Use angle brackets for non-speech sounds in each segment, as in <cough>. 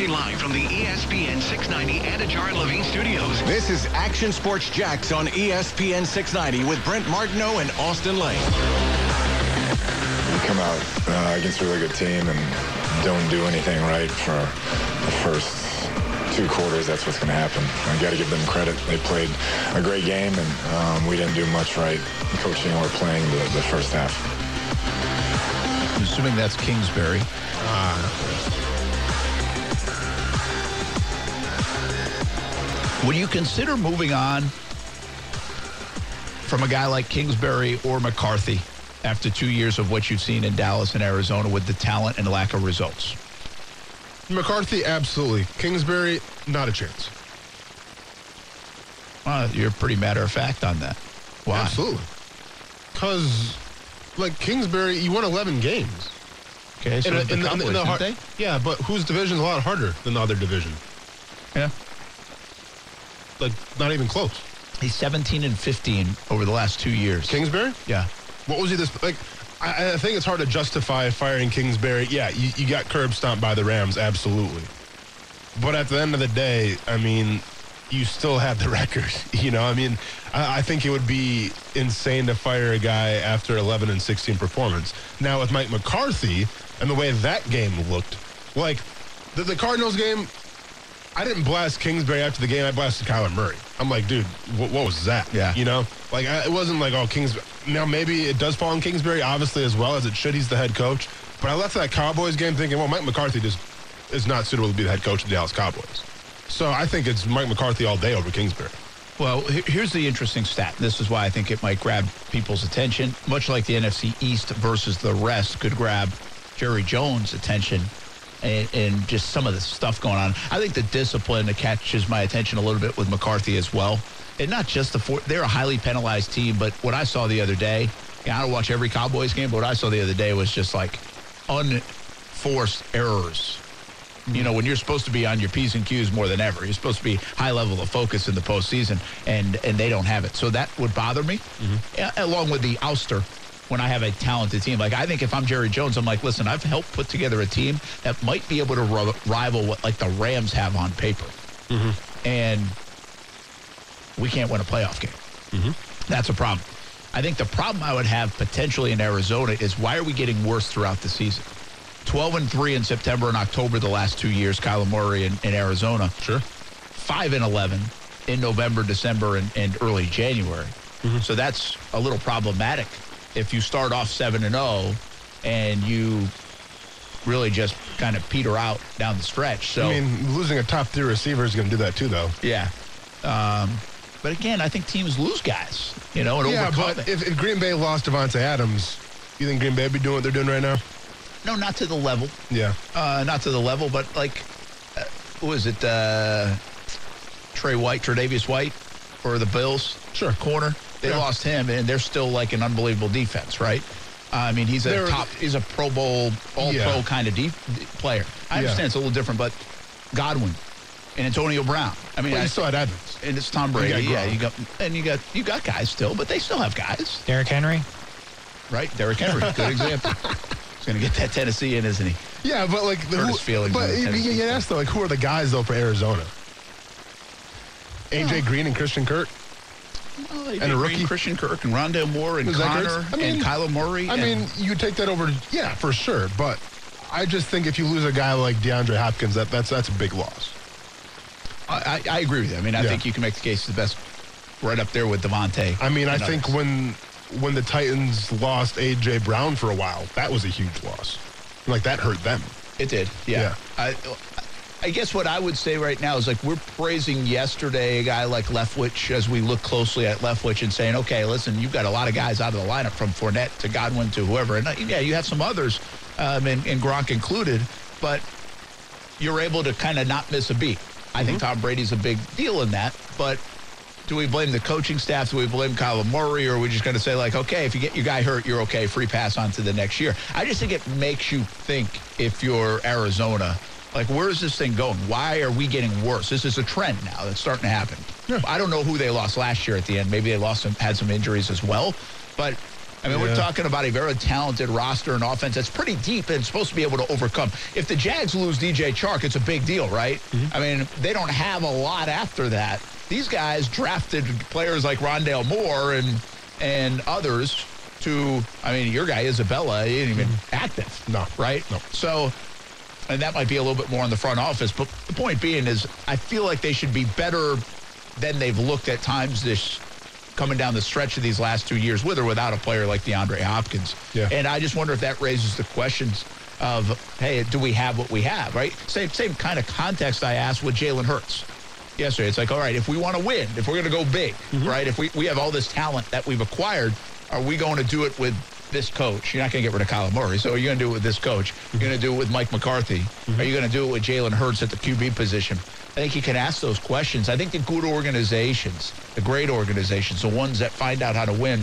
Broadcasting live from the ESPN 690 and Anajar Levine Studios. This is Action Sports Jax on ESPN 690 with Brent Martineau and Austin Lane. You come out uh, against a really good team and don't do anything right for the first two quarters, that's what's going to happen. I got to give them credit. They played a great game, and um, we didn't do much right coaching or playing the, the first half. I'm assuming that's Kingsbury. Would you consider moving on from a guy like Kingsbury or McCarthy after two years of what you've seen in Dallas and Arizona with the talent and lack of results? McCarthy, absolutely. Kingsbury, not a chance. Uh, you're pretty matter of fact on that. Why? Absolutely. Because, like, Kingsbury, you won 11 games. Okay, so In a- the in the- in the Cowboys, har- they? Yeah, but whose division is a lot harder than the other division? Yeah. Like, not even close. He's 17 and 15 over the last two years. Kingsbury? yeah. What was he this like? I, I think it's hard to justify firing Kingsbury. Yeah, you, you got curb stomped by the Rams, absolutely. But at the end of the day, I mean, you still had the <laughs> record. You know, I mean, I, I think it would be insane to fire a guy after 11 and 16 performance. Now with Mike McCarthy and the way that game looked, like the, the Cardinals game, I didn't blast Kingsbury after the game. I blasted Kyler Murray. I'm like, dude, what, what was that? Yeah. You know, like I, it wasn't like, oh, Kingsbury. Now maybe it does fall on Kingsbury, obviously as well as it should. He's the head coach. But I left that Cowboys game thinking, well, Mike McCarthy just is not suitable to be the head coach of the Dallas Cowboys. So I think it's Mike McCarthy all day over Kingsbury. Well, here's the interesting stat. This is why I think it might grab people's attention, much like the NFC East versus the rest could grab Jerry Jones' attention and, and just some of the stuff going on. I think the discipline that catches my attention a little bit with McCarthy as well. And not just the four, they're a highly penalized team, but what I saw the other day, yeah, I don't watch every Cowboys game, but what I saw the other day was just like unforced errors you know, when you're supposed to be on your P's and Q's more than ever, you're supposed to be high level of focus in the postseason, and and they don't have it. So that would bother me, mm-hmm. Yeah, along with the ouster. When I have a talented team, like I think if I'm Jerry Jones, I'm like, listen, I've helped put together a team that might be able to ri- rival what like the Rams have on paper, mm-hmm. and we can't win a playoff game. Mm-hmm. That's a problem. I think the problem I would have potentially in Arizona is why are we getting worse throughout the season? 12 and 3 in September and October the last two years, Kyler Murray in, in Arizona. Sure. 5 and 11 in November, December, and, and early January. Mm-hmm. So that's a little problematic if you start off 7 and 0 and you really just kind of peter out down the stretch. So I mean, losing a top tier receiver is going to do that too, though. yeah. Um, but again, I think teams lose guys, you know, and Yeah, but if, if Green Bay lost Davante Adams, you think Green Bay would be doing what they're doing right now? no, not to the level. Yeah. uh, not to the level, but like, uh, who was it? Uh, Trey White, Tre'Davious White, for the Bills. Sure. corner. They Yeah. lost him, and they're still like an unbelievable defense, right? I mean, he's a They're- top, he's a Pro Bowl, All Yeah. Pro kind of deep player. I Yeah. understand it's a little different, but Godwin and Antonio Brown. I mean, Well, I, you still had Evans. and it's Tom You Brady. Yeah, you got and you got you got guys still, but they still have guys, Derrick Henry. right? Derrick Henry, good <laughs> example. He's going to get that Tennessee in, isn't he? Yeah, but like the Hurt who, feelings But you, you get asked though, like who are the guys though for Arizona? AJ Green and Christian Kirk. Well, And a rookie? Christian Kirk and Rondale Moore and Connor? I mean- and Kyler Murray. I mean, you take that over. Yeah, for sure. But I just think if you lose a guy like DeAndre Hopkins, that that's that's a big loss. I, I, agree with you. I mean, I Yeah. think you can make the case the best right up there with Davante. I mean, I and think when when the Titans lost AJ Brown for a while, that was a huge loss. Like that hurt them. it did. Yeah. Yeah. I, I guess what I would say right now is like we're praising yesterday a guy like Leftwich as we look closely at Leftwich and saying, okay, listen, you've got a lot of guys out of the lineup from Fournette to Godwin to whoever. And uh, yeah, you have some others, um, and, and Gronk included, but you're able to kind of not miss a beat. I think Tom Brady's a big deal in that, but do we blame the coaching staff? Do we blame Kyler Murray? Or are we just going to say, like, okay, if you get your guy hurt, you're okay, free pass on to the next year? I just think it makes you think if you're Arizona, like, where is this thing going? Why are we getting worse? This is a trend now that's starting to happen. I don't know who they lost last year at the end. Maybe they lost some, had some injuries as well. But I mean, we're talking about a very talented roster and offense that's pretty deep and supposed to be able to overcome. If the Jags lose DJ Chark, it's a big deal, right? Mm-hmm. I mean, they don't have a lot after that. These guys drafted players like Rondale Moore and and others to. I mean, your guy Isabella he ain't even active. Mm-hmm. No. right? No. So, and that might be a little bit more in the front office. But the point being is, I feel like they should be better than they've looked at times this coming down the stretch of these last two years, with or without a player like DeAndre Hopkins. Yeah. And I just wonder if that raises the questions of, hey, do we have what we have, right? Same same kind of context I asked with Jalen Hurts yesterday. It's like, all right, if we want to win, if we're going to go big, mm-hmm. right? If we, we have all this talent that we've acquired, are we going to do it with this coach? You're not going to get rid of Kyler Murray, so are you're going to do it with this coach. You're going to do it with Mike McCarthy. Mm-hmm. Are you going to do it with Jalen Hurts at the QB position? I think you can ask those questions. I think the good organizations, the great organizations, the ones that find out how to win,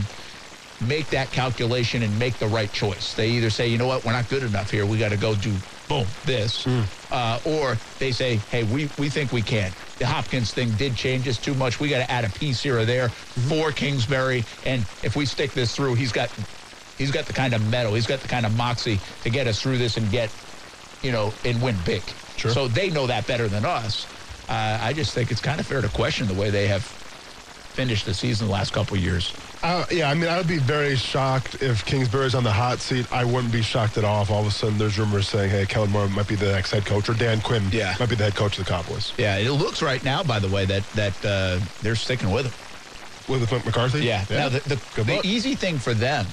make that calculation and make the right choice. They either say, you know what, we're not good enough here. We got to go do boom this, mm. uh, or they say, hey, we we think we can. The Hopkins thing did change us too much. We got to add a piece here or there mm-hmm. for Kingsbury, and if we stick this through, he's got he's got the kind of mettle, he's got the kind of moxie to get us through this and get, you know, and win big. Sure. So they know that better than us. Uh, I just think it's kind of fair to question the way they have finished the season the last couple of years. Uh, yeah, I mean, I would be very shocked if Kingsbury's on the hot seat. I wouldn't be shocked at all if all of a sudden there's rumors saying, hey, Kellen Moore might be the next head coach, or Dan Quinn Yeah. might be the head coach of the Cowboys. Yeah, it looks right now, by the way, that that uh, they're sticking with him. With Mc- McCarthy? Yeah. Now the the, the easy thing for them,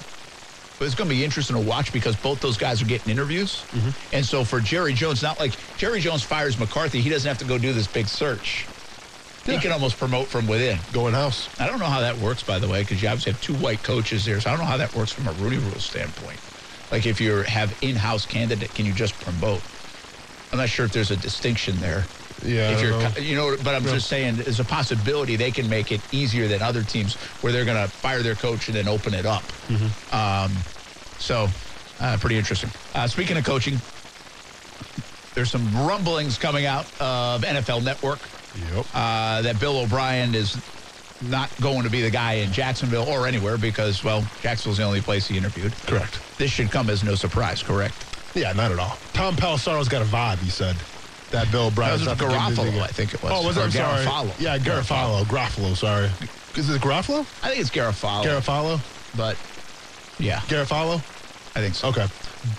but it's going to be interesting to watch because both those guys are getting interviews, Mm-hmm. and so for Jerry Jones, not like Jerry Jones fires McCarthy, he doesn't have to go do this big search. He can almost promote from within. Go in house. I don't know how that works, by the way, because you obviously have two white coaches there. So I don't know how that works from a Rooney Rule standpoint. Like if you have in-house candidate, can you just promote? I'm not sure if there's a distinction there. Yeah, if you're, know. you know, but I'm just saying, there's a possibility they can make it easier than other teams where they're going to fire their coach and then open it up. Mm-hmm. Um, so, uh, pretty interesting. Uh, speaking of coaching, there's some rumblings coming out of NFL Network Yep. uh, that Bill O'Brien is not going to be the guy in Jacksonville or anywhere because, well, Jacksonville's the only place he interviewed. Correct. This should come as no surprise, correct? Yeah, not at all. Tom Pelissero's got a vibe, he said. That Bill That O'Brien's was Garofalo. I think it was. Oh, was it? Or I'm sorry. Yeah, Garofalo. Garofalo, sorry. Is it Garofalo? I think it's Garofalo. Garofalo? but, yeah, Garofalo? I think so. Okay.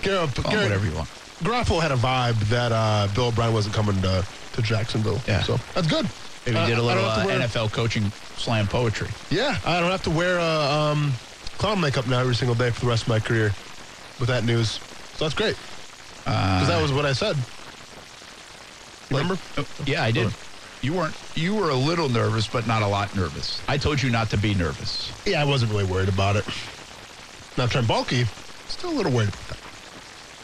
Gar- Call him Gar- whatever you want. Garofalo had a vibe that uh, Bill O'Brien wasn't coming to, to Jacksonville. Yeah. So that's good. Maybe Uh, he did a little uh, NFL coaching slam poetry. Yeah, I don't have to wear uh, um, clown makeup now every single day for the rest of my career with that news. So that's great. Because that was what I said. Remember? Uh, yeah, I did. You weren't. You were a little nervous, but not a lot nervous. I told you not to be nervous. Yeah, I wasn't really worried about it. Now, Baalke, still a little worried about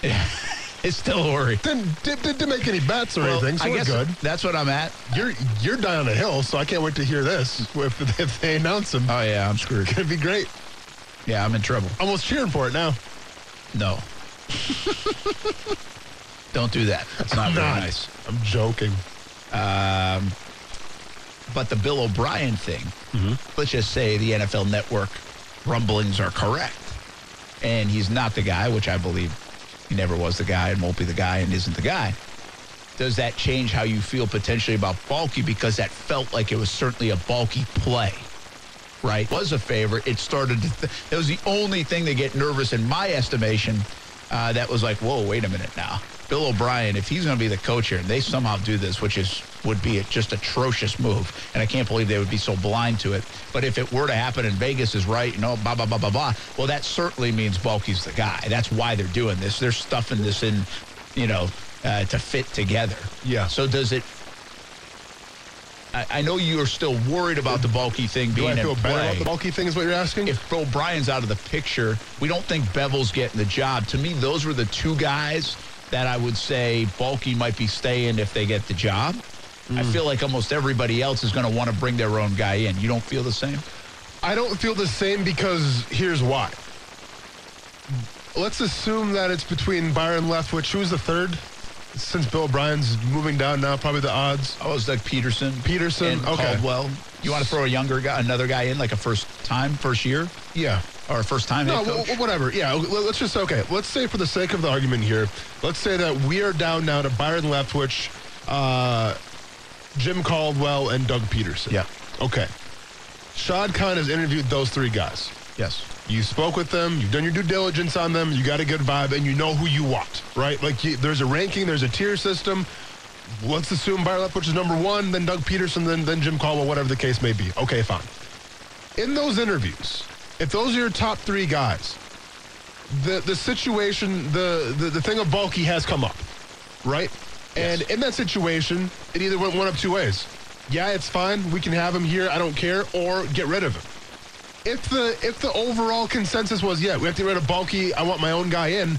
that. <laughs> It's still a worry. Didn't, did, didn't make any bets or Well, anything, so I we're good. that's what I'm at. You're you're down a hill, so I can't wait to hear this. If, if they announce him, Oh yeah, I'm screwed. it's gonna be great. Yeah, I'm in trouble. Almost cheering for it now. No. <laughs> Don't do that. That's not very <laughs> nice. I'm joking. But the Bill O'Brien thing, let's just say the NFL Network rumblings are correct. And he's not the guy, which I believe he never was the guy and won't be the guy and isn't the guy. Does that change how you feel potentially about Baalke? Because that felt like it was certainly a Baalke play, right? Was a favorite. It started to, th- it was the only thing to get nervous in my estimation uh, that was like, whoa, wait a minute now. Bill O'Brien, if he's going to be the coach here, and they somehow do this, which is would be a just atrocious move, and I can't believe they would be so blind to it. But if it were to happen and Vegas is right, you know, blah blah blah blah blah, well, that certainly means Baalke's the guy. That's why they're doing this. They're stuffing this in, you know, uh, to fit together. Yeah. So does it? I, I know you are still worried about the Baalke thing Do being I in feel play better about the Baalke thing? Is what you're asking? if Bill Bryan's out of the picture, we don't think Bevell's getting the job. To me, those were the two guys that I would say Baalke might be staying if they get the job. I mm. feel like almost everybody else is going to want to bring their own guy in. You don't feel the same? I don't feel the same because here's why. Let's assume that it's between Byron Leftwich. Who's the third? Since Bill O'Brien's moving down now, probably the odds. I was like Pederson, Pederson, and okay. Caldwell. You want to throw a younger guy, another guy in, like a first time, first year? Yeah. Or a first time No, head w- coach. whatever. Yeah, let's just okay. Let's say for the sake of the argument here, let's say that we are down now to Byron Leftwich, uh, Jim Caldwell, and Doug Pederson. Yeah. Okay. Shad Khan has interviewed those three guys. yes. You spoke with them. You've done your due diligence on them. You got a good vibe, and you know who you want, right? Like you, there's a ranking, there's a tier system. Let's assume Byron Leftwich is number one, then Doug Pederson, then then Jim Caldwell, whatever the case may be. Okay, fine. In those interviews, if those are your top three guys, the the situation, the the, the thing of Baalke has come up, right? And in that situation, it either went one of two ways. Yeah, it's fine. We can have him here. I don't care, or get rid of him if the if the overall consensus was yeah we have to get rid of Baalke I want my own guy in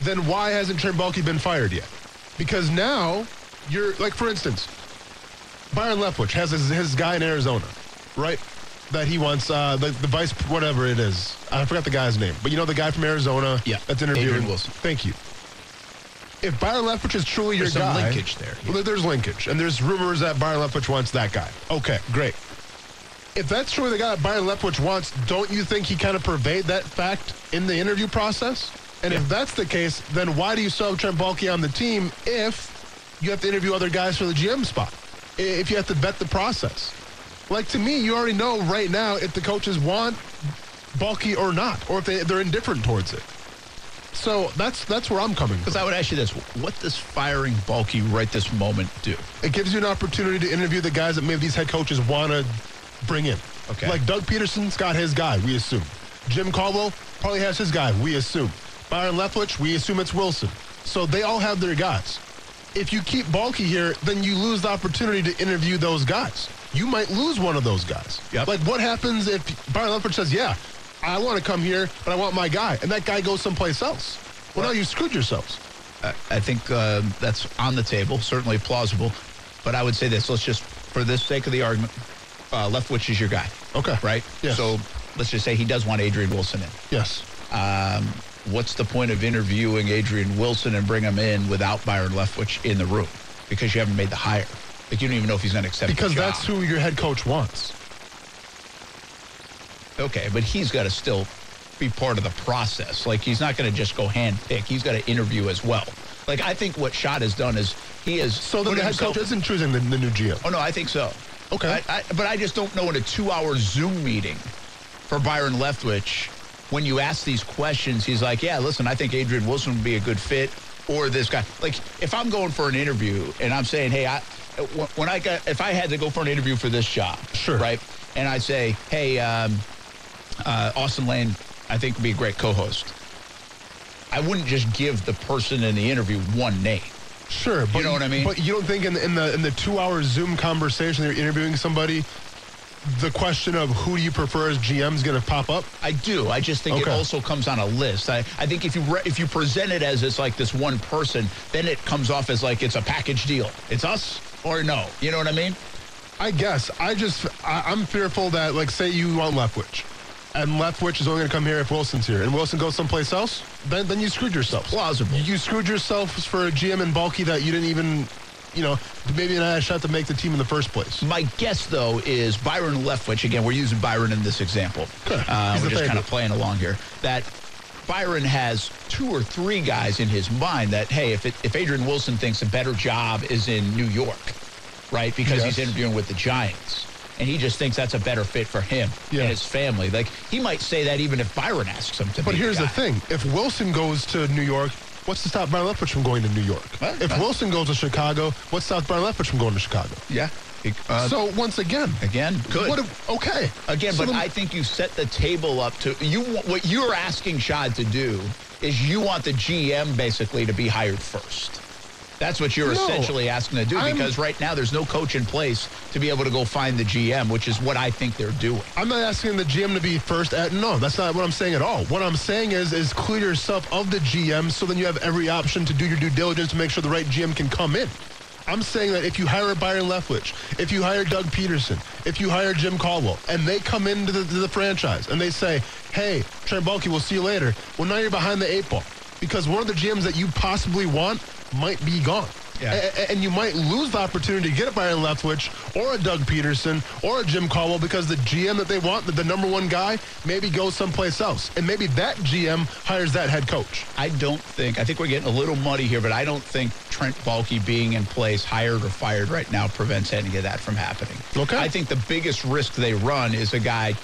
then why hasn't Trent Baalke been fired yet because now you're like for instance Byron Leftwich has his, his guy in Arizona right that he wants uh the, the vice whatever it is I forgot the guy's name but you know the guy from Arizona Yeah, that's interviewing Adrian Wilson. thank you if Byron Leftwich is truly There's your some guy linkage there, yeah. well, there's linkage and there's rumors that Byron Leftwich wants that guy okay great if that's truly the guy that Byron Leftwich wants, don't you think he kind of pervade that fact in the interview process? And if that's the case, then why do you still have Trent Baalke on the team if you have to interview other guys for the GM spot? If you have to vet the process? Like to me, you already know right now if the coaches want Baalke or not, or if they, they're indifferent towards it. So that's that's where I'm coming Because. I would ask you this: What does firing Baalke right this moment do? It gives you an opportunity to interview the guys that maybe these head coaches want to bring in. Okay. Like Doug Pederson's got his guy, we assume. Jim Caldwell probably has his guy, we assume. Byron Leftwich, we assume it's Wilson. So they all have their guys. If you keep Baalke here, then you lose the opportunity to interview those guys. You might lose one of those guys. Yep. Like what happens if Byron Leftwich says, yeah, I want to come here, but I want my guy, and that guy goes someplace else? Well, now you screwed yourselves. I, I think uh, that's on the table, certainly plausible. But I would say this: Let's just, for the sake of the argument, uh, Leftwich is your guy, Okay. right? Yes. So let's just say he does want Adrian Wilson in. Yes. Um, what's the point of interviewing Adrian Wilson and bring him in without Byron Leftwich in the room? Because you haven't made the hire. Like you don't even know if he's going to accept Because that's who your head coach wants. Okay, but he's got to still be part of the process. Like he's not going to just go hand pick. He's got to interview as well. Like I think what Shad has done is he is So the head coach isn't choosing the, the new GM. Oh no, I think so. Okay. I, I, but I just don't know in a two-hour Zoom meeting for Byron Leftwich when you ask these questions, he's like, "Yeah, listen, I think Adrian Wilson would be a good fit." Or this guy. Like, if I'm going for an interview and I'm saying, "Hey, I," when I got, if I had to go for an interview for this job, Sure. right, and I say, "Hey, um, uh, Austin Lane, I think would be a great co-host," I wouldn't just give the person in the interview one name. Sure, but you know what I mean? But you don't think in the in the in the two hour Zoom conversation you're interviewing somebody, the question of who do you prefer as GM is going to pop up? I do. I just think it also comes on a list. I, I think if you re- if you present it as it's like this one person, then it comes off as like it's a package deal. It's us or no. You know what I mean? I guess I just I, I'm fearful that like say you want Leftwich, and Leftwich is only going to come here if Wilson's here, and Wilson goes someplace else. Then then you screwed yourself. Plausible. You screwed yourself for a GM and Baalke that you didn't even, you know, maybe not had a shot to make the team in the first place. My guess though is Byron Leftwich. Again, we're using Byron in this example. Uh, we're just kind of playing along here. That Byron has two or three guys in his mind that hey, if it, if Adrian Wilson thinks a better job is in New York, right? Because he's interviewing with the Giants. And he just thinks that's a better fit for him Yeah. and his family. Like he might say that even if Byron asks him to. But here's the, the thing: if Wilson goes to New York, what's to stop Byron Leftwich from going to New York? Well, if uh, Wilson goes to Chicago, what's to stop Byron Leftwich from going to Chicago? Yeah. Uh, so once again, again, good. What if, okay, Again, So but then- I think you set the table up to you. What you're asking Shad to do is you want the GM basically to be hired first. That's what you're No, essentially asking to do I'm- because right now there's no coach in place to be able to go find the GM, which is what I think they're doing. I'm not asking the GM to be first at no, that's not what I'm saying at all. What I'm saying is is clear yourself of the GM so then you have every option to do your due diligence to make sure the right GM can come in. I'm saying that if you hire Byron Leftwich, if you hire Doug Pederson, if you hire Jim Caldwell, and they come into the, the franchise and they say, hey, Trent Baalke, we'll see you later. Well, now you're behind the eight ball because one of the GMs that you possibly want might be gone. Yeah. A- and you might lose the opportunity to get a Byron Leftwich or a Doug Pederson or a Jim Caldwell because the GM that they want, the, the number one guy, maybe goes someplace else. And maybe that GM hires that head coach. I don't think, I think we're getting a little muddy here, but I don't think Trent Baalke being in place, hired or fired right now, prevents any of that from happening. Okay. I think the biggest risk they run is a guy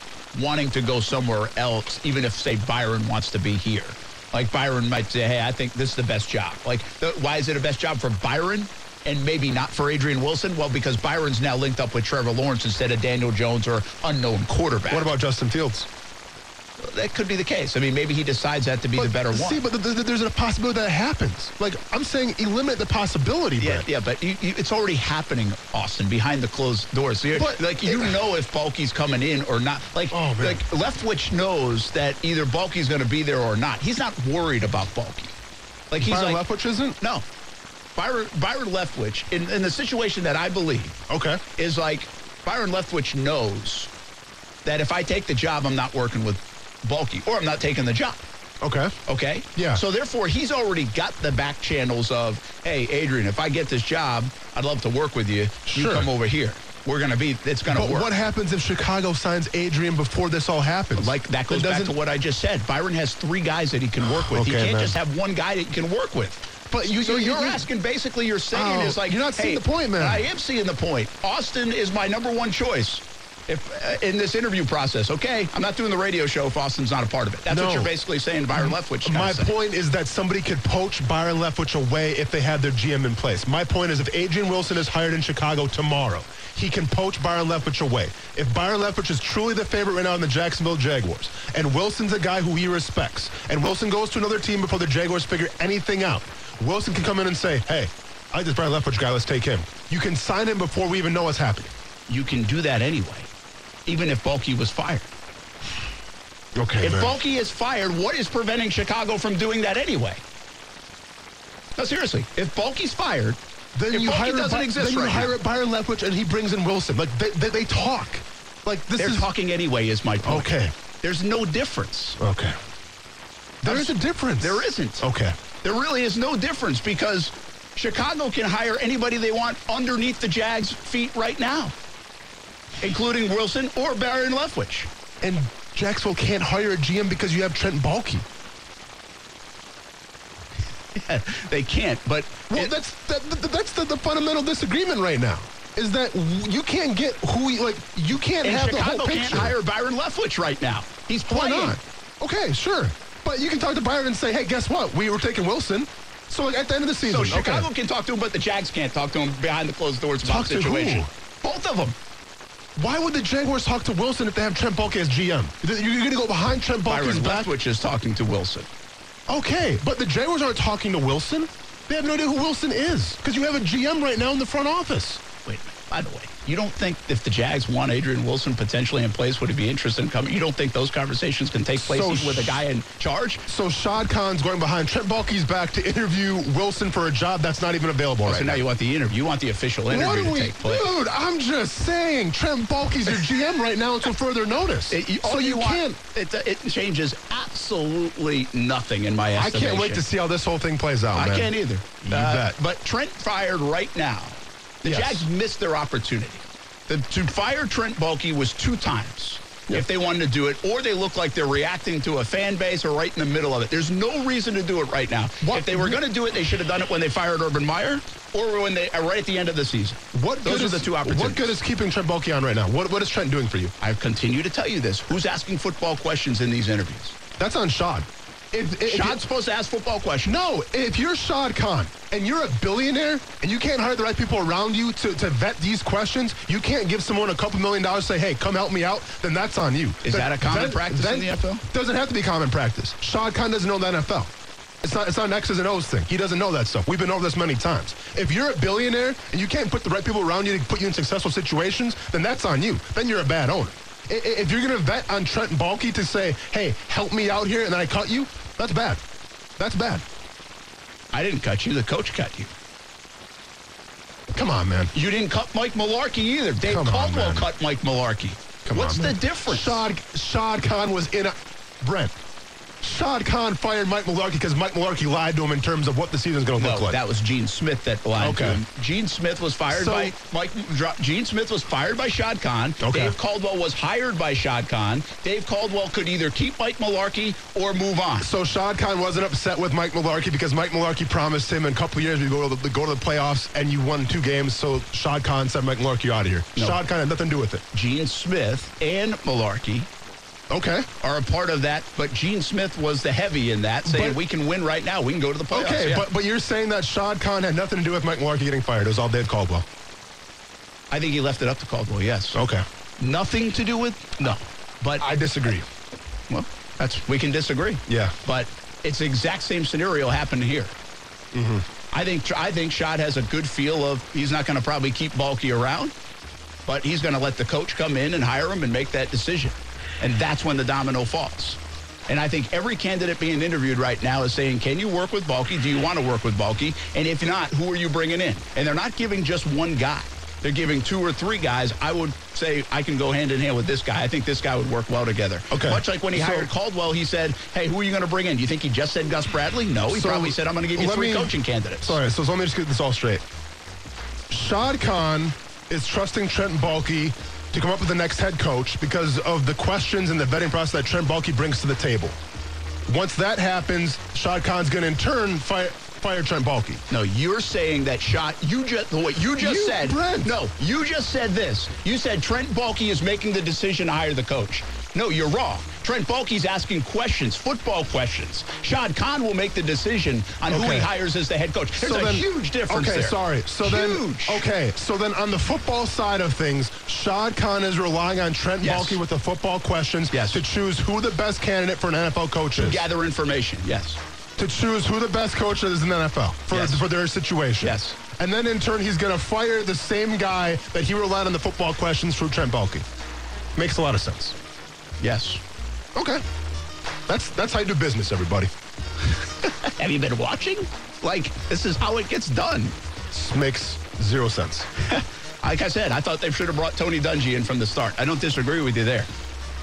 wanting to go somewhere else, even if, say, Byron wants to be here. Like Byron might say, hey, I think this is the best job. Like, the, why is it a best job for Byron? And maybe not for Adrian Wilson? Well, because Byron's now linked up with Trevor Lawrence instead of Daniel Jones or unknown quarterback. What about Justin Fields? That? Could be the case. I mean, maybe he decides that to be the better one. See, but th- th- there's a possibility that happens. Like, I'm saying eliminate the possibility, Yeah, Brett. yeah, but you, you, it's already happening, Austin, behind the closed doors. So But like you it- know if Baalke's coming in or not. Like, Oh, man. like Leftwich knows that either Baalke's going to be there or not. He's not worried about Baalke. Like he's Byron like, Leftwich isn't? no. Byron, Byron Leftwich, in, in the situation that I believe, Okay. is like Byron Leftwich knows that if I take the job, I'm not working with Baalke, or I'm not taking the job. Okay. Okay? Yeah. So therefore, he's already got the back channels of, hey, Adrian, if I get this job, I'd love to work with you. Sure. You come over here. We're going to be, it's going to But work. what happens if Chicago signs Adrian before this all happens? like that goes back to doesn't- what I just said. Byron has three guys that he can work with. he Okay, can't man. just have one guy that he can work with. But you- so you- you're you- asking basically you're saying Oh, is like you're not seeing the point, man. I am seeing the point. Austin is my number one choice. If uh, in this interview process, okay, I'm not doing the radio show if Austin's not a part of it. That's No. what you're basically saying. Byron Leftwich. My kinda point is that somebody could poach Byron Leftwich away if they had their GM in place. My point is if Adrian Wilson is hired in Chicago tomorrow, he can poach Byron Leftwich away. If Byron Leftwich is truly the favorite right now in the Jacksonville Jaguars, and Wilson's a guy who he respects, and Wilson goes to another team before the Jaguars figure anything out, Wilson can come in and say, hey, I like this Byron Leftwich guy, let's take him. You can sign him before we even know what's happening. you can do that anyway, even if Baalke was fired. Okay, If man. Baalke is fired, what is preventing Chicago from doing that anyway? No, seriously. If Baalke's fired, then if you Baalke hire doesn't By- exist then you hire now, Byron Leftwich and he brings in Wilson. Like they, they, they talk. Like this they're is talking anyway. Is my point. Okay. There's no difference. Okay. There is a difference. There isn't. Okay. There really is no difference because Chicago can hire anybody they want underneath the Jags' feet right now, including Wilson or Baron Leftwich. And Jacksonville can't hire a GM because you have Trent Baalke. <laughs> They can't, but Well, it- that's that, that- that's the, the fundamental disagreement right now. Is that you can't get who you like? You can't have the Chicago whole can't hire Byron Leftwich right now. He's Why playing. not? Okay, sure. But you can talk to Byron and say, "Hey, guess what? We were taking Wilson." So like, at the end of the season, So Chicago okay. can talk to him, but the Jags can't talk to him behind the closed doors about Talk the to situation. who? Both of them. Why would the Jaguars talk to Wilson if they have Trent Baalke as GM? You're going to go behind Trent Baalke's Byron back? Leftwich is talking to Wilson. Okay, but the Jaguars aren't talking to Wilson. They have no idea who Wilson is because you have a GM right now in the front office. By the way, you don't think if the Jags want Adrian Wilson potentially in place, would he be interested in coming? You don't think those conversations can take place So with a guy in charge? So Shad Khan's going behind Trent Baalke's back to interview Wilson for a job that's not even available So right now now. you want the interview. You want the official What interview are to we, take place. dude? I'm just saying, Trent Baalke's your GM right now until further notice. It- you- so you, want- can't. It, uh, it changes absolutely nothing in my estimation. I can't wait to see how this whole thing plays out. I man. can't either. You uh, bet. But Trent fired right now. The Yes. Jags missed their opportunity. The, to fire Trent Baalke was two times if they wanted to do it, or they look like they're reacting to a fan base or right in the middle of it. There's no reason to do it right now. What- If they were going to do it, they should have done it when they fired Urban Meyer or when they uh, right at the end of the season. What Those good are is, the two opportunities. What good is keeping Trent Baalke on right now? What, what is Trent doing for you? I continue to tell you this. Who's asking football questions in these interviews? That's on Shad. If, if, Shad's supposed to ask football questions. No, if you're Shad Khan and you're a billionaire and you can't hire the right people around you to, to vet these questions, you can't give someone a couple million dollars say, hey, come help me out, then that's on you. Is that a common Then- practice in the NFL? Doesn't have to be common practice. Shad Khan doesn't know the NFL. It's not, it's not an X's and O's thing. He doesn't know that stuff. We've been over this many times. If you're a billionaire and you can't put the right people around you to put you in successful situations, then that's on you. Then you're a bad owner. If you're going to vet on Trent Baalke to say, hey, help me out here, and then I cut you, that's bad. That's bad. I didn't cut you. The coach cut you. Come on, man. You didn't cut Mike Mularkey either. Dave Come on, Caldwell man. cut Mike Mularkey. Come What's on, the difference? Shad, Shad Khan was in a. Brent. Shad Khan fired Mike Mularkey because Mike Mularkey lied to him in terms of what the season's going to No, look like. that was Gene Smith that lied to him. Gene Smith was fired So- by Mike. Gene Smith was fired by Shad Khan. Okay. Dave Caldwell was hired by Shad Khan. Dave Caldwell could either keep Mike Mularkey or move on. so Shad Khan wasn't upset with Mike Mularkey because Mike Mularkey promised him in a couple years we go to the, go to the playoffs and you won two games. So Shad Khan said Mike Mularkey out of here. No. Shad Khan had nothing to do with it. Gene Smith and Mularkey Okay. are a part of that, but Gene Smith was the heavy in that, saying But- we can win right now. We can go to the playoffs. Okay, Yeah. but but you're saying that Shad Khan had nothing to do with Mike Mularkey getting fired. It was all Dave Caldwell. I think he left it up to Caldwell. Yes. Okay. Nothing to do with no, but I disagree. well, that's we can disagree. Yeah. but it's the exact same scenario happened here. Mhm. I think I think Shad has a good feel of he's not going to probably keep Baalke around, but he's going to let the coach come in and hire him and make that decision, and that's when the domino falls. And I think every candidate being interviewed right now is saying, "Can you work with Baalke? Do you want to work with Baalke? And if not, who are you bringing in?" And they're not giving just one guy; they're giving two or three guys. I would say I can go hand in hand with this guy. I think this guy would work well together. Okay. Much like when he So- hired Caldwell, he said, "Hey, who are you going to bring in? Do you think he just said Gus Bradley? No, he So, probably said, "I'm going to give you three me- coaching candidates." Sorry, so let me just get this all straight. Shad Khan is trusting Trent Baalke to come up with the next head coach because of the questions and the vetting process that Trent Baalke brings to the table. Once that happens, Shad Khan's going to in turn fire, fire Trent Baalke. No, you're saying that shot. You just what you just You, said. Brent. No, you just said this. You said Trent Baalke is making the decision to hire the coach. No, you're wrong. Trent Baalke's asking questions, football questions. Shad Khan will make the decision on who he hires as the head coach. There's So a then- huge difference Okay, there. sorry. So huge. then, okay. So then, on the football side of things, Shad Khan is relying on Trent Yes. Baalke with the football questions Yes. to choose who the best candidate for an NFL coach is. To gather information. Yes. to choose who the best coach is in the NFL for, Yes. for their situation. Yes. And then in turn, he's going to fire the same guy that he relied on the football questions from Trent Baalke. Makes a lot of sense. Yes. Okay. That's that's how you do business, everybody. <laughs> Have you been watching? Like this is how it gets done. This makes zero sense. <laughs> Like I said, I thought they should have brought Tony Dungy in from the start. I don't disagree with you there.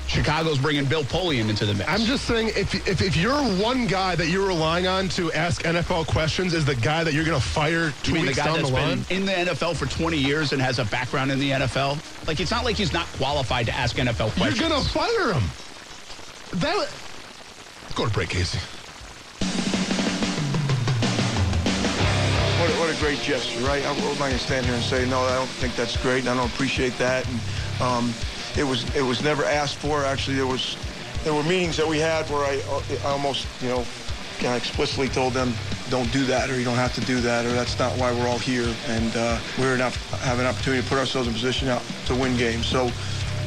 Chicago's bringing Bill Polian into the mix. I'm just saying, if, if if you're one guy that you're relying on to ask NFL questions is the guy that you're going to fire two You mean the guy down that's the line. been in the NFL for 20 years and has a background in the NFL? Like, it's not like he's not qualified to ask NFL questions. You're going to fire him. That. Let's go to break, Casey. What a, what a great gesture, right? I'm I'm not going to stand here and say, no, I don't think that's great, and I don't appreciate that. And um, it was it was never asked for. Actually, there was there were meetings that we had where I, I almost, you know, kind of explicitly told them, don't do that, or you don't have to do that, or that's not why we're all here. And uh, we're not have an opportunity to put ourselves in position to win games. So,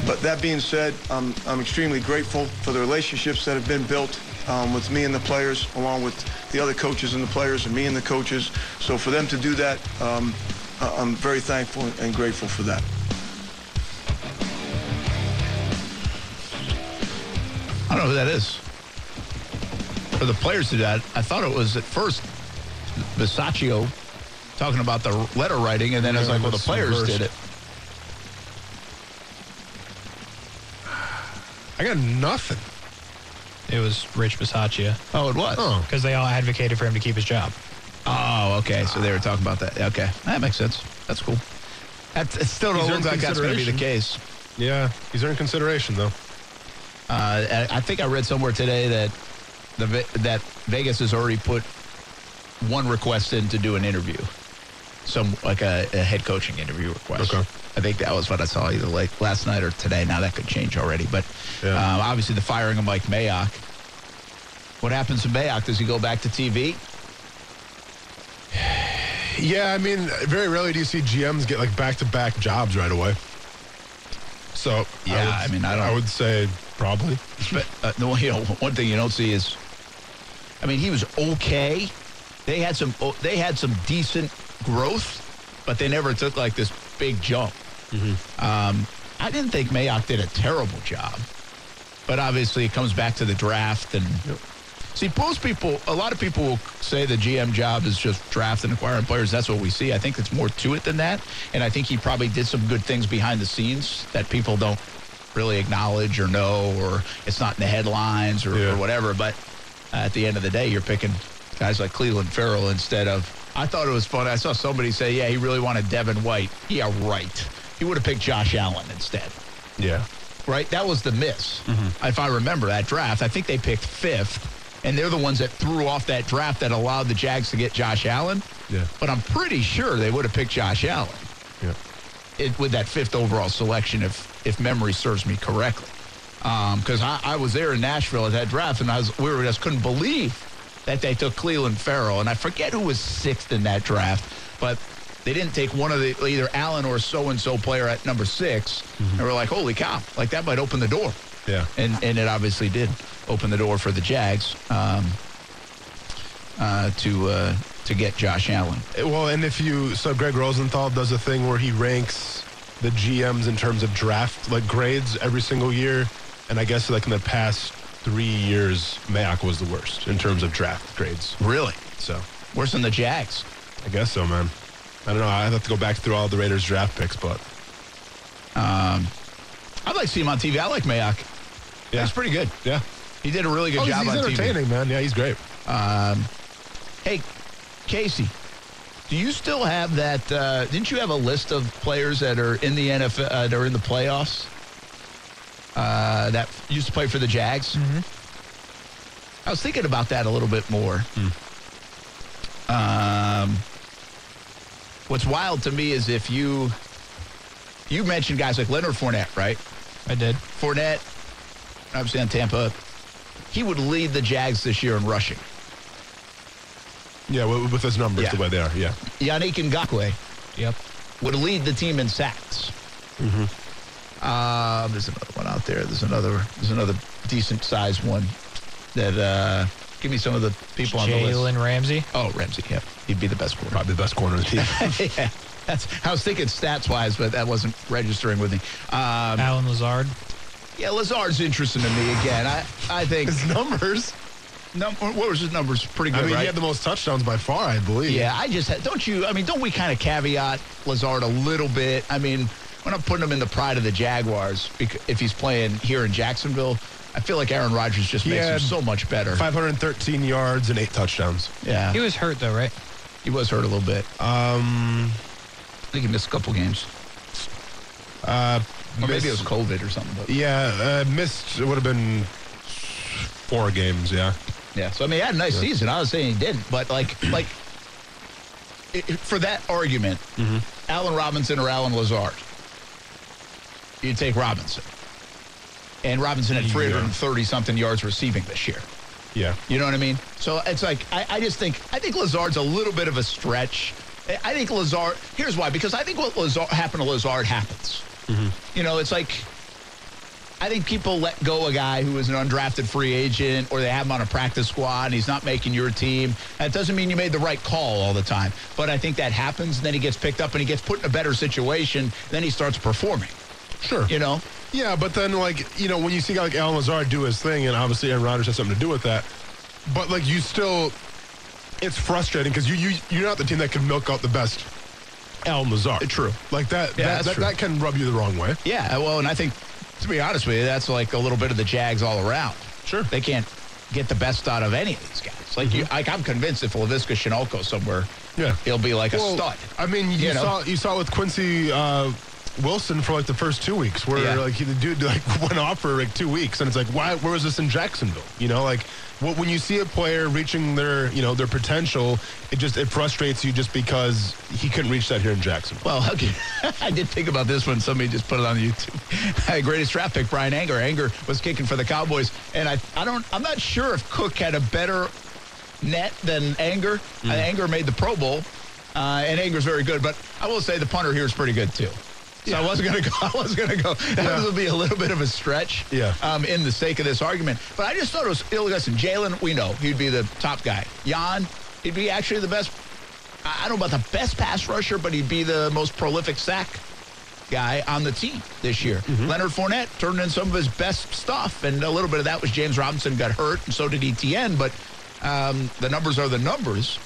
but that being said, I'm I'm extremely grateful for the relationships that have been built um, with me and the players, along with the other coaches and the players, and me and the coaches. So for them to do that, um, I'm very thankful and grateful for that. I don't know who that is. For the players to do that, I thought it was at first Bisaccia talking about the letter writing, and then I was like, well, the players reversed. did it. I got nothing. It was Rich Bisaccia Oh, it was. Oh. because they all advocated for him to keep his job. Oh, okay. So they were talking about that. Okay, that makes sense. That's cool. That still He's don't look like that's going to be the case. Yeah, he's earning consideration though. Uh, I think I read somewhere today that the that Vegas has already put one request in to do an interview, some like a, a head coaching interview request. Okay. I think that was what I saw either like last night or today. Now that could change already, but Yeah. um, obviously the firing of Mike Mayock. What happens to Mayock? Does he go back to TV? <sighs> Yeah, I mean, very rarely do you see GMs get like back-to-back jobs right away. So Yeah, would- I mean, I don't- I would say probably. But uh, the one, you know, one thing you don't see is, I mean, he was okay. They had some, oh, they had some decent growth, but they never took like this big jump. Um, I didn't think Mayock did a terrible job, but obviously it comes back to the draft and. See, most people, a lot of people will say the GM job is just draft and acquiring players. That's what we see. I think it's more to it than that. And I think he probably did some good things behind the scenes that people don't really acknowledge or know, or it's not in the headlines or, Yeah. or whatever. But at the end of the day, you're picking guys like Clelin Ferrell instead of. I thought it was funny. I saw somebody say, "Yeah, he really wanted Devin White." Yeah, right. He would have picked Josh Allen instead. Yeah. Right? That was the miss. Mm-hmm. If I remember that draft, I think they picked fifth, and they're the ones that threw off that draft that allowed the Jags to get Josh Allen. Yeah. But I'm pretty sure they would have picked Josh Allen Yeah. it, with that fifth overall selection, if if memory serves me correctly. Um, because I, I was there in Nashville at that draft, and I was we were just couldn't believe that they took Clelin Ferrell, and I forget who was sixth in that draft, but they didn't take one of the either Allen or so and so player at number 6 mm-hmm. and we're like, holy cow, like that might open the door, Yeah. and and it obviously did open the door for the Jags um, uh, to uh, to get Josh Allen. Well, and if you so Gregg Rosenthal does a thing where he ranks the GMs in terms of draft like grades every single year, and I guess like in the past three years, Mayock was the worst in terms of draft grades. Really, So worse than the Jags. I guess so, man. I don't know. I have to go back through all the Raiders draft picks, but I'd like to see him on TV. I like Mayock. yeah, He's pretty good. yeah. He did a really good Oh, job he's on TV. entertaining, man. Yeah, he's great. Hey, Casey, do you still have that? Uh, didn't you have a list of players that are in the NFL uh, that are in the playoffs uh, that used to play for the Jags? Mm-hmm. I was thinking about that a little bit more. Um, what's wild to me is if you you mentioned guys like Leonard Fournette, right? I did. Fournette, obviously on Tampa, he would lead the Jags this year in rushing. Yeah, with, with his numbers Yeah. the way they are. Yeah. Yannick Ngakoue Yep. would lead the team in sacks. Um, there's another one out there. There's another. There's another decent sized one. That uh, give me some of the people on the list. Jalen Ramsey. Oh, Ramsey. Yeah, he'd be the best quarterback. Probably the best corner in the team. <laughs> yeah, that's. I was thinking stats wise, but that wasn't registering with me. Um, Allen Lazard. yeah, Lazard's interesting to me again. I I think. his numbers. Num- what was his numbers? Pretty good, I mean, right? he had the most touchdowns by far, I believe. Yeah, I just had- don't you. I mean, don't we kind of caveat Lazard a little bit? I mean, when I'm putting him in the pride of the Jaguars, if he's playing here in Jacksonville, I feel like Aaron Rodgers just He makes him so much better. 513 yards and eight touchdowns. Yeah, He was hurt though, right? he was hurt a little bit. Um, I think he missed a couple games, uh, or maybe it was COVID or something. But Yeah, uh, missed. It would have been four games. Yeah. yeah, so I mean, he had a nice season. I was saying he didn't, but like, <clears throat> like i- i- for that argument, Allen Robinson or Allen Lazard, you take Robinson. And Robinson had Yeah. 330 something yards receiving this year. Yeah. You know what I mean? So it's like I, I just think I think Lazard's a little bit of a stretch. I- think Lazard. Here's why: because I think what Lazard happened to Lazard happens. Mm-hmm. You know, it's like I think people let go a guy who is an undrafted free agent, or they have him on a practice squad, and he's not making your team. That doesn't mean you made the right call all the time, but I think that happens. And then he gets picked up and he gets put in a better situation. Then he starts performing. Sure. You know? Yeah, but then like you know when you see a guy like Allen Lazard do his thing, and obviously Aaron Rodgers has something to do with that, but like you still, it's frustrating because you you you're not the team that can milk out the best Allen Lazard. True. Like that Yeah, that, that, that can rub you the wrong way. Yeah. Well, and I think to be honest with you, that's like a little bit of the Jags all around. Sure. They can't get the best out of any of these guys. Like you, like I'm convinced if Laviska Shinoko somewhere, Yeah. he'll be like a stud. I mean, you, You know? saw you saw with Quincy uh, Wilson for like the first two weeks, where Yeah. like the dude like <laughs> went off for like two weeks, and it's like, why? Where was this in Jacksonville? You know, like what, when you see a player reaching their you know their potential, it just it frustrates you just because he couldn't reach that here in Jacksonville. Well, okay. <laughs> I did think about this when somebody just put it on YouTube. <laughs> Greatest draft pick, Bryan Anger. Anger was kicking for the Cowboys, and I, I don't, I'm not sure if Cooke had a better net than Anger. Uh, Anger made the Pro Bowl, uh, and Anger's very good. But I will say the punter here is pretty good too. So I wasn't gonna go. <laughs> I was gonna go. That Yeah. would be a little bit of a stretch. Yeah. Um, in the sake of this argument, but I just thought it was. Ill listen, Jalen, we know he'd be the top guy. Jan, he'd be actually the best I don't know about the best pass rusher, but he'd be the most prolific sack guy on the team this year. Leonard Fournette turned in some of his best stuff, and a little bit of that was James Robinson got hurt, and so did ETN. But um, the numbers are the numbers.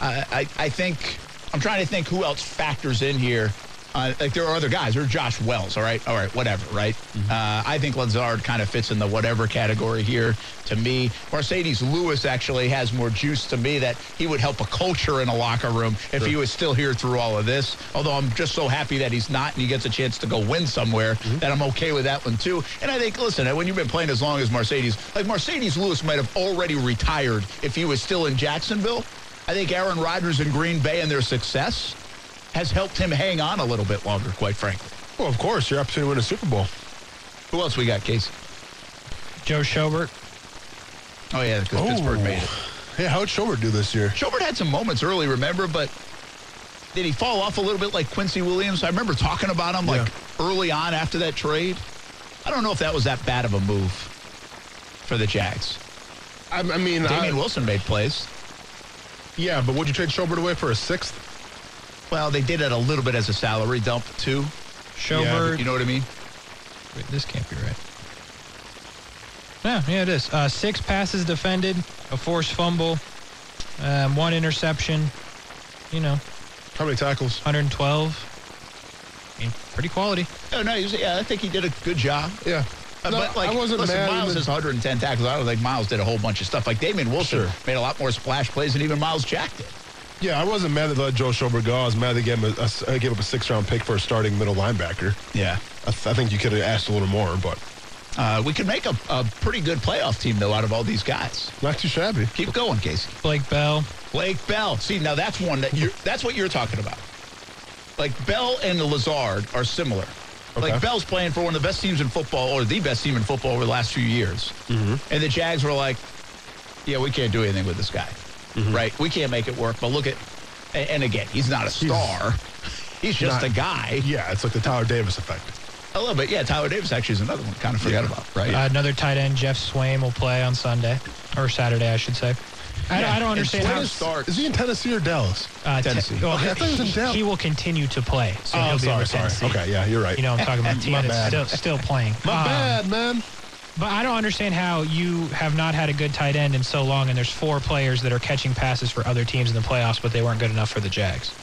I, I, I think I'm trying to think who else factors in here Uh, like there are other guys. There's Josh Wells. All right, all right, whatever. Right. Uh, I think Lazard kind of fits in the whatever category here. To me, Marcedes Lewis actually has more juice to me that he would help a culture in a locker room if he was still here through all of this. Although I'm just so happy that he's not and he gets a chance to go win somewhere that I'm okay with that one too. And I think, listen, when you've been playing as long as Marcedes, like Marcedes Lewis might have already retired if he was still in Jacksonville. I think Aaron Rodgers in Green Bay and their success has helped him hang on a little bit longer, quite frankly. Well, of course, your opportunity to win a Super Bowl. Who else we got, Casey? Joe Schobert. Oh, yeah, because oh. Pittsburgh made it. Hey, how'd Schobert do this year? Schobert had some moments early, remember, but did he fall off a little bit like Quincy Williams? I remember talking about him like early on after that trade. I don't know if that was that bad of a move for the Jags. I, I mean, Damien I- Wilson made plays. yeah, but would you trade Schobert away for a sixth? Well, they did it a little bit as a salary dump, too. Schobert. You know what I mean? Wait, this can't be right. Yeah, yeah, it is. Uh, six passes defended, a forced fumble, um, one interception. You know, How many tackles? 112. I mean, pretty quality. Oh, no, he was, yeah, I think he did a good job. Yeah. Uh, No, but like, I wasn't listen, mad. Myles has 110 tackles. I don't think Myles did a whole bunch of stuff. Like Damien Wilson Sure. made a lot more splash plays than even Myles Jack did. Yeah, I wasn't mad that they let Joe Schobert go. I was mad they gave him a, a, uh, gave up a six round pick for a starting middle linebacker. Yeah. I, th- I think you could have asked a little more, but Uh, we could make a, a pretty good playoff team, though, out of all these guys. not too shabby. Keep going, Casey. Blake Bell. Blake Bell. See, now that's one that you're, that's what you're talking about. Like Bell and Lazard are similar. Okay. Like Bell's playing for one of the best teams in football, or the best team in football over the last few years. Mm-hmm. And the Jags were like, yeah, we can't do anything with this guy. Right? We can't make it work. But look at, and, and again, he's not a star. <laughs> He's, just not- a guy. Yeah, it's like the Tyler Davis effect. A little bit. Yeah, Tyler Davis actually is another one. Kind of forgot about, right? Uh, another tight end, Geoff Swaim, will play on Sunday or Saturday, I should say. I, Yeah, I don't understand Swaim how is- starts. Is he in Tennessee or Dallas? uh, te- Tennessee. well, Okay, I thought he was in Dallas. he will continue to play. So oh, he'll be sorry, with sorry. Okay, yeah, you're right. You know, I'm talking about a <laughs> team My that's still still playing. My Um, bad, man. But I don't understand how you have not had a good tight end in so long, and there's four players that are catching passes for other teams in the playoffs, but they weren't good enough for the Jags.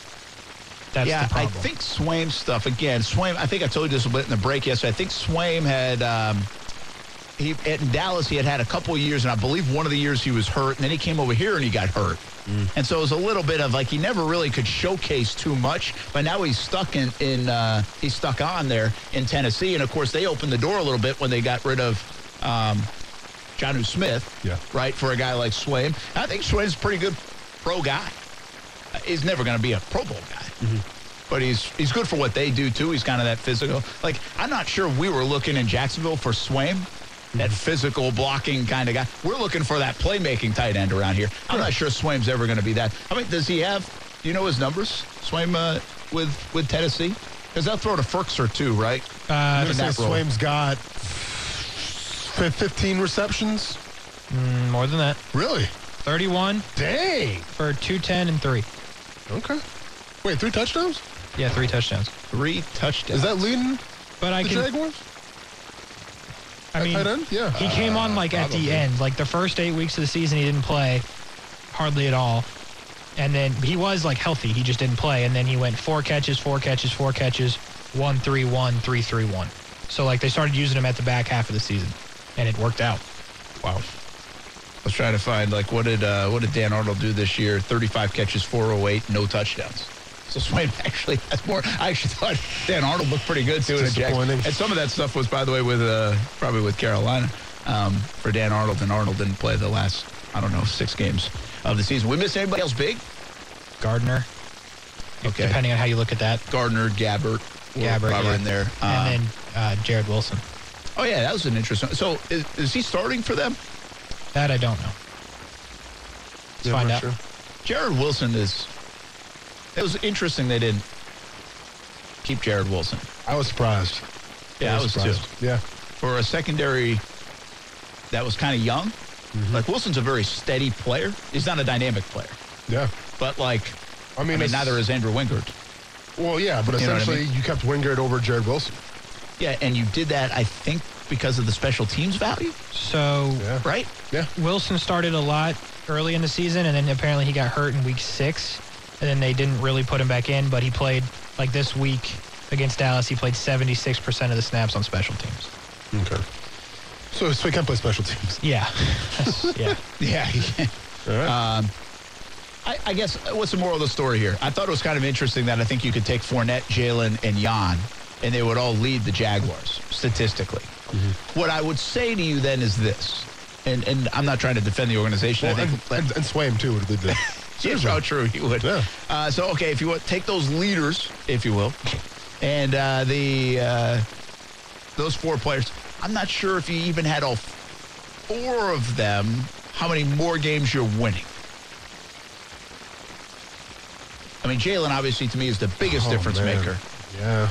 That's yeah, the I think Swaim's stuff again. Swaim, I think I told you this a bit in the break yesterday. I think Swaim had um, he in Dallas. He had had a couple of years, and I believe one of the years he was hurt, and then he came over here and he got hurt. And so it was a little bit of like he never really could showcase too much, but now he's stuck in in uh, he's stuck on there in Tennessee, and of course they opened the door a little bit when they got rid of. Um, Jonnu Smith, Yeah. right, for a guy like Swaim. I think Swaim's a pretty good pro guy. Uh, He's never going to be a Pro Bowl guy, but he's he's good for what they do too. He's kind of that physical. Like I'm not sure we were looking in Jacksonville for Swaim, that physical blocking kind of guy. We're looking for that playmaking tight end around here. I'm not sure Swaim's ever going to be that. I mean, does he have? Do you know his numbers, Swaim, uh, with with Tennessee? Because they'll throw to Firkser too, right? Uh, I'm in gonna that say role. Swaim's got f- 15 receptions. mm, more than that. Really? 31 Dang. for 210 and three. Okay. Wait, three touchdowns? Yeah, three touchdowns. Three touchdowns. Is that leading But I the can. Jaguars? I mean, tight end? Yeah. he came on like at the end, like the first eight weeks of the season, he didn't play hardly at all. And then he was like healthy, he just didn't play. And then he went four catches, four catches, four catches, one, three, one, three, three, one. So like they started using him at the back half of the season, and it worked out. Wow. I was trying to find like what did uh, what did Dan Arnold do this year? 35 catches, 408, no touchdowns. So Swaim <laughs> actually has more. I actually thought Dan Arnold looked pretty good too. in the Jags. Disappointing. And some of that stuff was, by the way, with uh, probably with Carolina um, for Dan Arnold, and Arnold didn't play the last I don't know six games of the season. We miss anybody else big? Gardner, Okay. depending on how you look at that. Gardner, Gabbert, Gabbert, yeah. in there. Uh, and then uh, Jarrod Wilson. Oh yeah, that was an interesting. So is, is he starting for them? That I don't know. Let's Yeah, find out. sure. Jarrod Wilson is. It was interesting they didn't keep Jarrod Wilson. I was surprised. Yeah, I was too. surprised. Yeah. For a secondary that was kind of young, mm-hmm. like Wilson's a very steady player. He's not a dynamic player, Yeah. but like, I I mean, mean, neither is Andrew Wingard. Well, yeah, but You what I essentially you kept Wingard over Jarrod Wilson. Yeah, and you did that, I think, because of the special teams value, So Yeah. right? Yeah. Wilson started a lot early in the season, and then apparently he got hurt in week six, and then they didn't really put him back in. But he played like this week against Dallas, he played 76% of the snaps on special teams. Okay. So, so he can play special teams. Yeah. Yeah. <laughs> Yeah. he can. All right. Um, I, I guess what's the moral of the story here? I thought it was kind of interesting that I think you could take Fournette, Jalen, and Jan, and they would all lead the Jaguars statistically. What I would say to you then is this, and, and I'm not trying to defend the organization. well, I think and, and Swaim, too, would lead the. <laughs> Yeah, how true. He would. Yeah. Uh, so okay, if you want, take those leaders, if you will, and uh, the uh, those four players. I'm not sure if you even had all four of them. How many more games you're winning? I mean, Jalen obviously to me is the biggest Oh, difference man. maker. Yeah.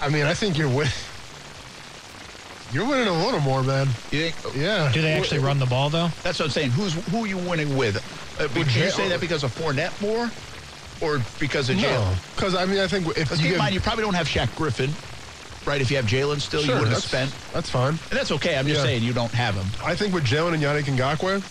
I mean, I think you're winning. You're winning a little more, man. You think? Yeah. Do they actually run the ball, though? That's what I'm saying. Who's who are you winning with? Uh, would you say that because of Fournette more, or because of Jalen? No, because I mean, I think if you keep in give, mind, you probably don't have Shaq Griffin, right? If you have Jalen still, sure, you would have that's, spent. That's fine. And that's okay. I'm just Yeah. saying you don't have him I think with Jalen and Yannick Ngakoue,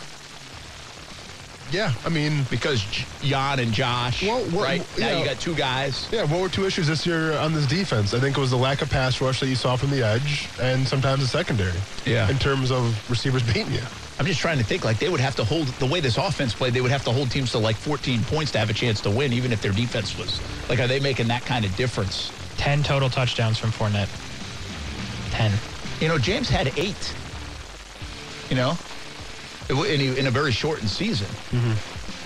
yeah, I mean, because J- Jan and Josh, Well, what- right? Now yeah. you got two guys. yeah, what were two issues this year on this defense? I think it was the lack of pass rush that you saw from the edge and sometimes the secondary. Yeah. In terms of receivers beating you. I'm just trying to think like they would have to hold the way this offense played. They would have to hold teams to like 14 points to have a chance to win, even if their defense was like. Are they making that kind of difference? 10 total touchdowns from Fournette. 10. You know, James had eight. You know, It wa- in, a- in a very shortened season. Mm-hmm.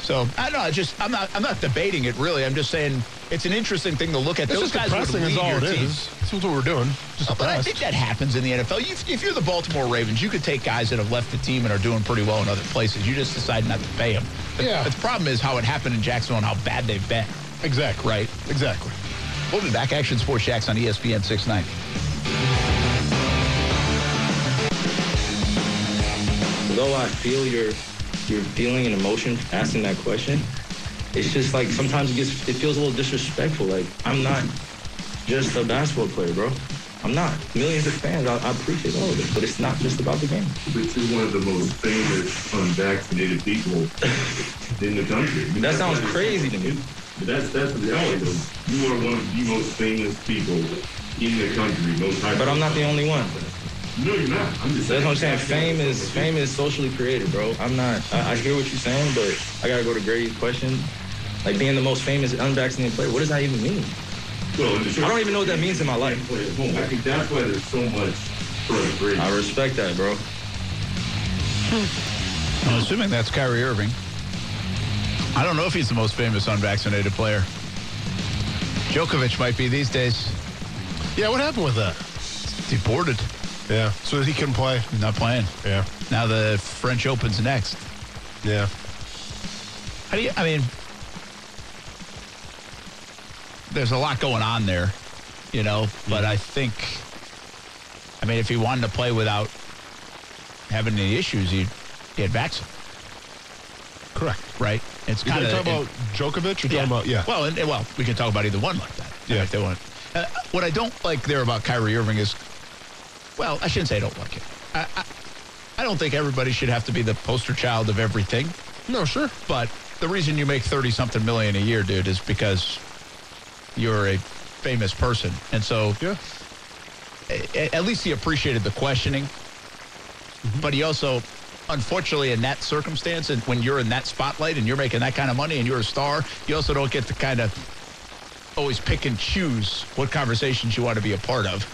So I don't know. I just I'm not I'm not debating it really. I'm just saying it's an interesting thing to look at. It's Those just guys depressing is all it team. is. That's what we're doing. Just oh, But I think that happens in the NFL. You, if you're the Baltimore Ravens, you could take guys that have left the team and are doing pretty well in other places. You just decide not to pay them. The, Yeah. The problem is how it happened in Jacksonville and how bad they've been. Exactly. Right. Exactly. We'll be back. Action Sports Jax on ESPN 690. Although I feel your your feeling and emotion asking that question, it's just like sometimes it gets it feels a little disrespectful. Like I'm not just a basketball player, bro. I'm not. Millions of fans, I, I appreciate all of it, but it's not just about the game. But you're one of the most famous unvaccinated people in the country. That sounds crazy to me. But that's that's the reality. You are one of the most famous people in the country. Most high But I'm not the only one. No, you're not. I'm just That's what I'm saying. Fame is fame is socially created, bro. I'm not. I, I hear what you're saying, but I gotta go to Grady's question. Like being the most famous unvaccinated player, what does that even mean? Well, in the short- I don't even know what that means in my life. Play at home. I think that's why there's so much frustration. I respect that, bro. I'm assuming that's Kyrie Irving. I don't know if he's the most famous unvaccinated player. Djokovic might be these days. Yeah, what happened with that? Deported. Yeah. So he couldn't play. Not playing. Yeah. Now the French Open's next. Yeah. How do you, I mean, there's a lot going on there, you know, but I think, I mean, if he wanted to play without having any issues, he'd get vaccinated, Correct. right? It's You're kind of talking about Djokovic? You're talking about, yeah. Well, and, well, we can talk about either one like that. Yeah. if they want. Uh, what I don't like there about Kyrie Irving is, well, I shouldn't say I don't like it. I, I, I don't think everybody should have to be the poster child of everything. No, sure. But the reason you make 30 something million a year, dude, is because you're a famous person. And so Yeah. a- at least he appreciated the questioning. Mm-hmm. But he also, unfortunately, in that circumstance, and when you're in that spotlight and you're making that kind of money and you're a star, you also don't get to kind of always pick and choose what conversations you want to be a part of.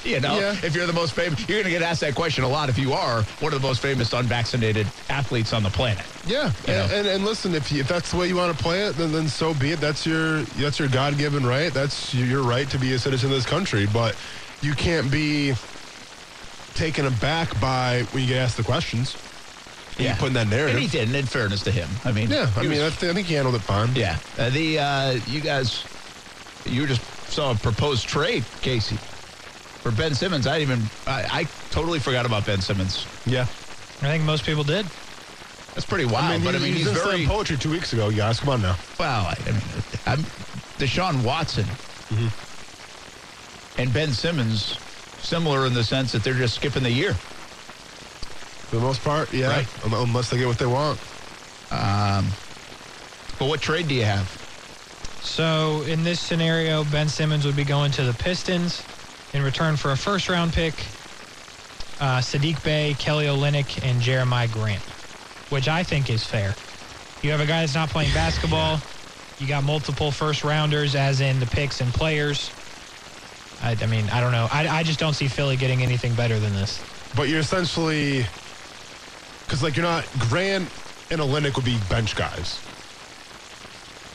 <laughs> you know, Yeah. if you're the most famous, you're going to get asked that question a lot if you are one of the most famous unvaccinated athletes on the planet. Yeah, and, and and listen, if you, if that's the way you want to play it, then then so be it. That's your that's your God given right. That's your right to be a citizen of this country. But you can't be taken aback by when you get asked the questions. You put in that narrative. And he did, and in fairness to him. I mean, Yeah, I mean, I, was- I think he handled it fine. Yeah. Uh, the uh, you guys, you just saw a proposed trade, Casey, for Ben Simmons. I didn't even. I, I totally forgot about Ben Simmons. yeah. I think most people did. That's pretty wild. I mean, but I he- mean, he he's very poetry two weeks ago. Guys, come on now. well. I, I mean, I'm Deshaun Watson and Ben Simmons, similar in the sense that they're just skipping the year. For the most part, yeah. Right. Un- Unless they get what they want. Um, But what trade do you have? So in this scenario, Ben Simmons would be going to the Pistons in return for a first round pick, uh, Sadiq Bey, Kelly Olynyk, and Jerami Grant, which I think is fair. You have a guy that's not playing <laughs> basketball. You got multiple first rounders, as in the picks and players. I, I mean, I don't know. I, I just don't see Philly getting anything better than this. But you're essentially because like you're not Grant and Olynyk would be bench guys.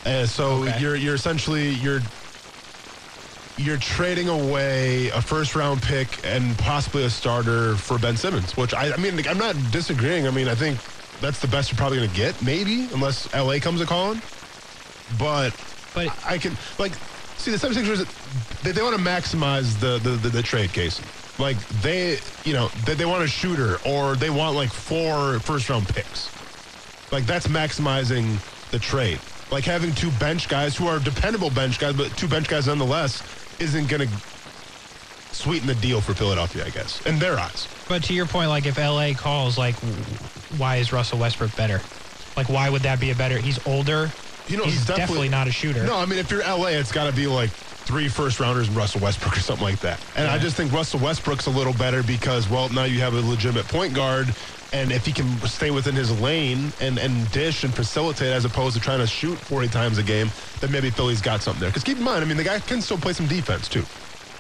And so Okay. you're you're essentially you're you're trading away a first round pick and possibly a starter for Ben Simmons, which I, I mean I'm not disagreeing. I mean I think that's the best you're probably going to get, maybe unless LA comes a calling. But But I can like see the 76ers they, they want to maximize the, the the, the trade case. Like they you know they, they want a shooter or they want like four first round picks. Like that's maximizing the trade. Like having two bench guys who are dependable bench guys, but two bench guys nonetheless isn't going to sweeten the deal for Philadelphia, I guess, in their eyes. But to your point, like if LA calls, like why is Russell Westbrook better? Like why would that be a better? He's older. You know, he's, he's definitely, definitely- not a shooter. No, I mean, if you're LA, it's got to be like three first rounders and Russell Westbrook or something like that. And I just think Russell Westbrook's a little better because, well, now you have a legitimate point guard. And if he can stay within his lane and, and dish and facilitate as opposed to trying to shoot 40 times a game, then maybe Philly's got something there. Because keep in mind, I mean, the guy can still play some defense too.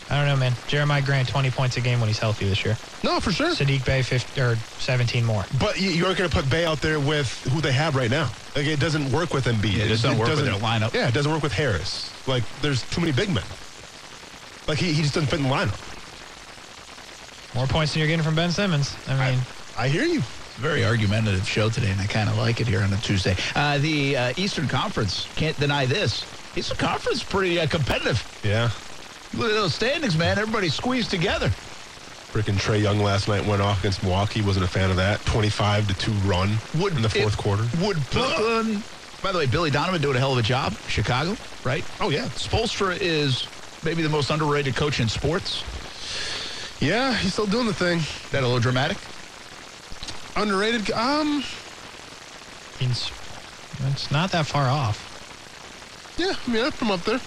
I don't know, man. Jerami Grant, 20 points a game when he's healthy this year. No, for sure. Sadiq Bey, 50, or 17 more. But you, you aren't going to put Bey out there with who they have right now. Like it doesn't work with Embiid. Yeah, it doesn't work with their lineup. Yeah, it doesn't work with Harris. Like there's too many big men. Like he, he just doesn't fit in the lineup. More points than you're getting from Ben Simmons. I mean, I hear you. It's a very argumentative show today, and I kind of like it here on a Tuesday. Uh, the uh, Eastern Conference can't deny this. Eastern Conference pretty uh, competitive. Yeah. Look at those standings, man. Everybody squeezed together. Freaking Trae Young last night went off against Milwaukee. Wasn't a fan of that. 25 to 2 run Would in the fourth it- quarter. Would Brooklyn? By the way, Billy Donovan doing a hell of a job. Chicago, right? Oh, yeah. Spoelstra is maybe the most underrated coach in sports. Yeah, he's still doing the thing. That a little dramatic? Underrated. Um, it's, it's not that far off. yeah, I mean, I'm up there.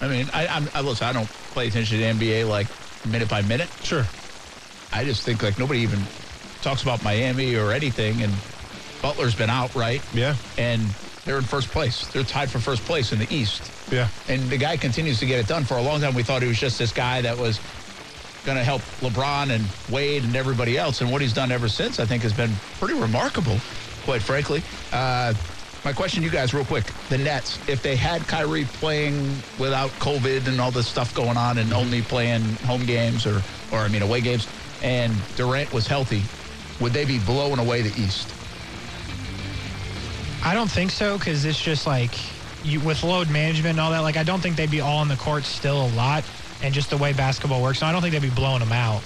I mean, I, I'm, I listen. I don't pay attention to the NBA like minute by minute. Sure. I just think like nobody even talks about Miami or anything, and Butler's been out, right? Yeah. And they're in first place. They're tied for first place in the East. Yeah. And the guy continues to get it done. For a long time, we thought he was just this guy that was going to help LeBron and Wade and everybody else. And what he's done ever since, I think, has been pretty remarkable, quite frankly. Uh, my question to you guys, real quick. The Nets, if they had Kyrie playing without COVID and all this stuff going on and only playing home games or, or I mean, away games, and Durant was healthy, would they be blowing away the East? I don't think so because it's just like you with load management and all that. Like I don't think they'd be all on the court still a lot, and just the way basketball works. So I don't think they'd be blowing them out.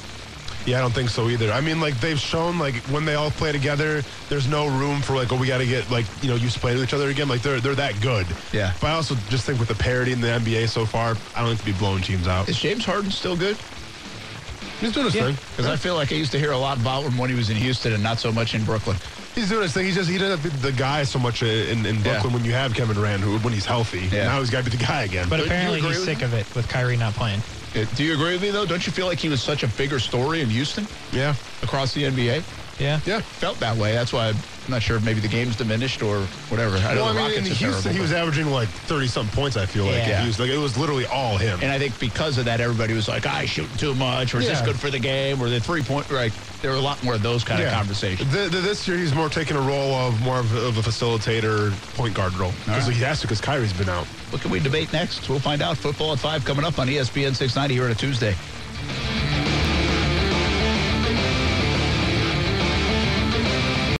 Yeah, I don't think so either. I mean, like they've shown, like when they all play together, there's no room for like, oh, we got to get like you know used to play with each other again. Like they're they're that good. Yeah. But I also just think with the parity in the NBA so far, I don't think to be blowing teams out. Is James Harden still good? He's doing his thing. Because I feel like I used to hear a lot about him when he was in Houston and not so much in Brooklyn. He's doing his thing. He's just he doesn't have to be the guy so much in, in Brooklyn when you have Kevin Durant, who when he's healthy. Yeah. Now he's got to be the guy again. But do you apparently he's with sick of it with Kyrie not playing. Uh, Do you agree with me though? Don't you feel like he was such a bigger story in Houston yeah, across the NBA? Yeah. yeah. Felt that way. That's why I'm not sure if maybe the game's diminished or whatever. I know Well, I the mean, in Houston, terrible, he was averaging like thirty something points. I feel like Yeah. in Houston. Like it was literally all him. and I think because of that, everybody was like, "Ah, he's shooting too much," or "Is this good for the game?" or "The three point." Right? There were a lot more of those kind of conversations. The, the, this year, he's more taking a role of more of, of a facilitator, point guard role. Because right. he has to, because Kyrie's been out. What can we debate next? We'll find out. Football at five coming up on ESPN 690 here on a Tuesday.